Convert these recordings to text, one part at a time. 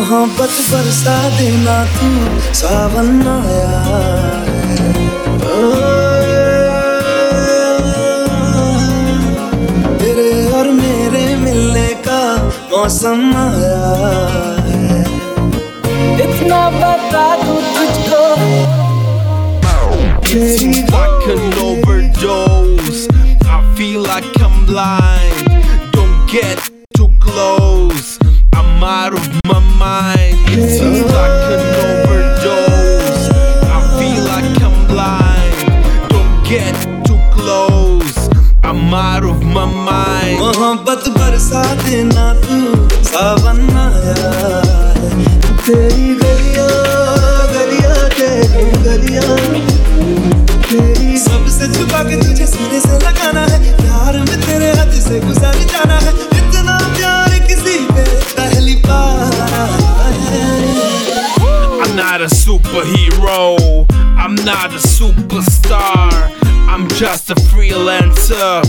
मोहब्बत बरसा देना तू सावन आया तेरे और मेरे मिलने का मौसम आया इतना बता दूँ तुझको It's like an overdose. I feel like I'm blind. Don't get too close. I'm out of mind. It seems like an overdose. I feel like I'm blind. Don't get too close. I'm out of my mind. मोहब्बत बरसा देना तू सावन आया तेरी गलियाँ गलियाँ तेरी गलियाँ तेरी सबसे छुपा के तुझे सीने से लगाना है प्यार में तेरे हाथ से गुजर a superstar. I'm just a freelancer.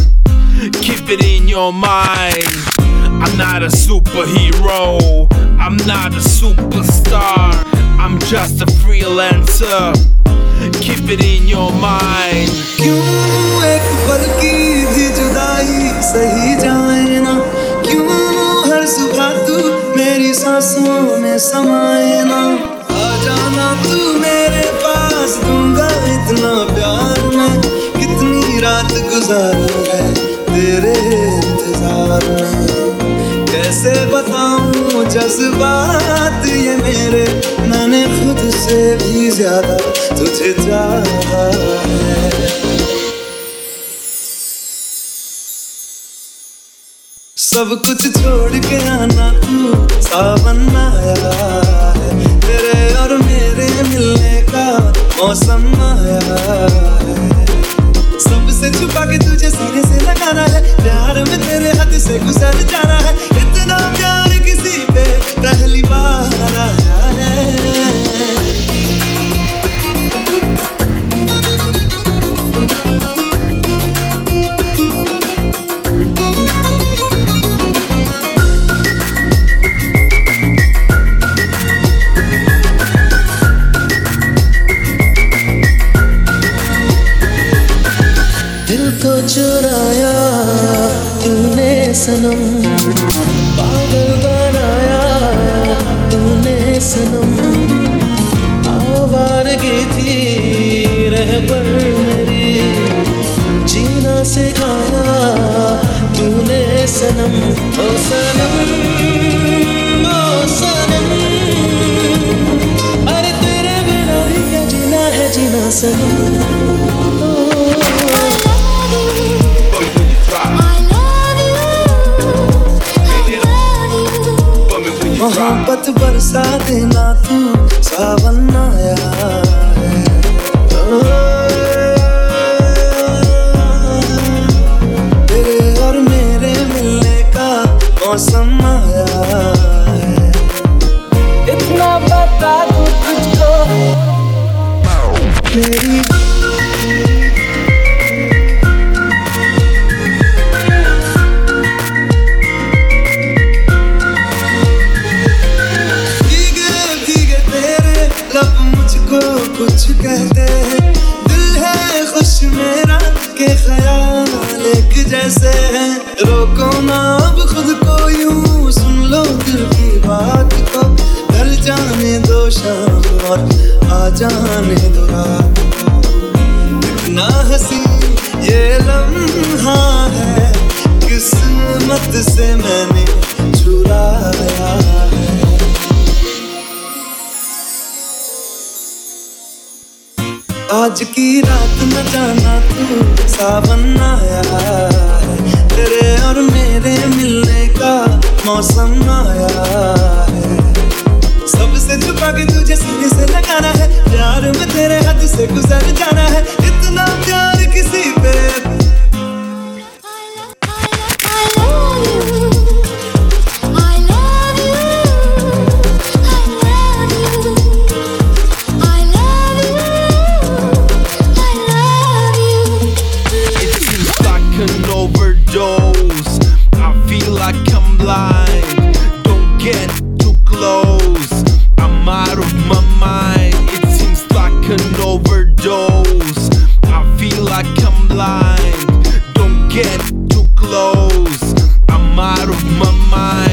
Keep it in your mind. I'm not a superhero. I'm not a superstar. I'm just a freelancer. Keep it in your mind. क्यों एक पल की भी जुदाई सही जाए ना गुजारूं है तेरे इंतज़ार। कैसे बताऊँ जज्बात ये मेरे? मैंने खुद से भी ज़्यादा तुझे चाहा है। सब कुछ छोड़ के आना तू सावन आया। सनम। पागल बनाया तूने सनम। आवारगी थी रहबर मेरी। जीना सिखाया तूने सनम। ओ सनम ओ सनम। अरे तेरे बिना भी जीना है जीना सनम। मोहब्बत बरसा देना तू, सावन आया है तेरे और मेरे मिलने का मौसम आया इतना बता ना अब खुद को यूँ सुन लो दिल की बात को। ढल जाने दो शाम और आ जाने दो रात इतना हसी ये लम्हा है, किस्मत से मैंने चुराया है। आज की रात न जाना तू, सावन आया है। तेरे और मेरे मिलने का मौसम आया है। सबसे छुपा के तुझे सीने से लगाना है। प्यार में तेरे हाथ से गुजर जाना है। इतना प्यार किसी close. I'm out of my mind. It seems like an overdose. I feel like I'm blind. Don't get too close. I'm out of my mind.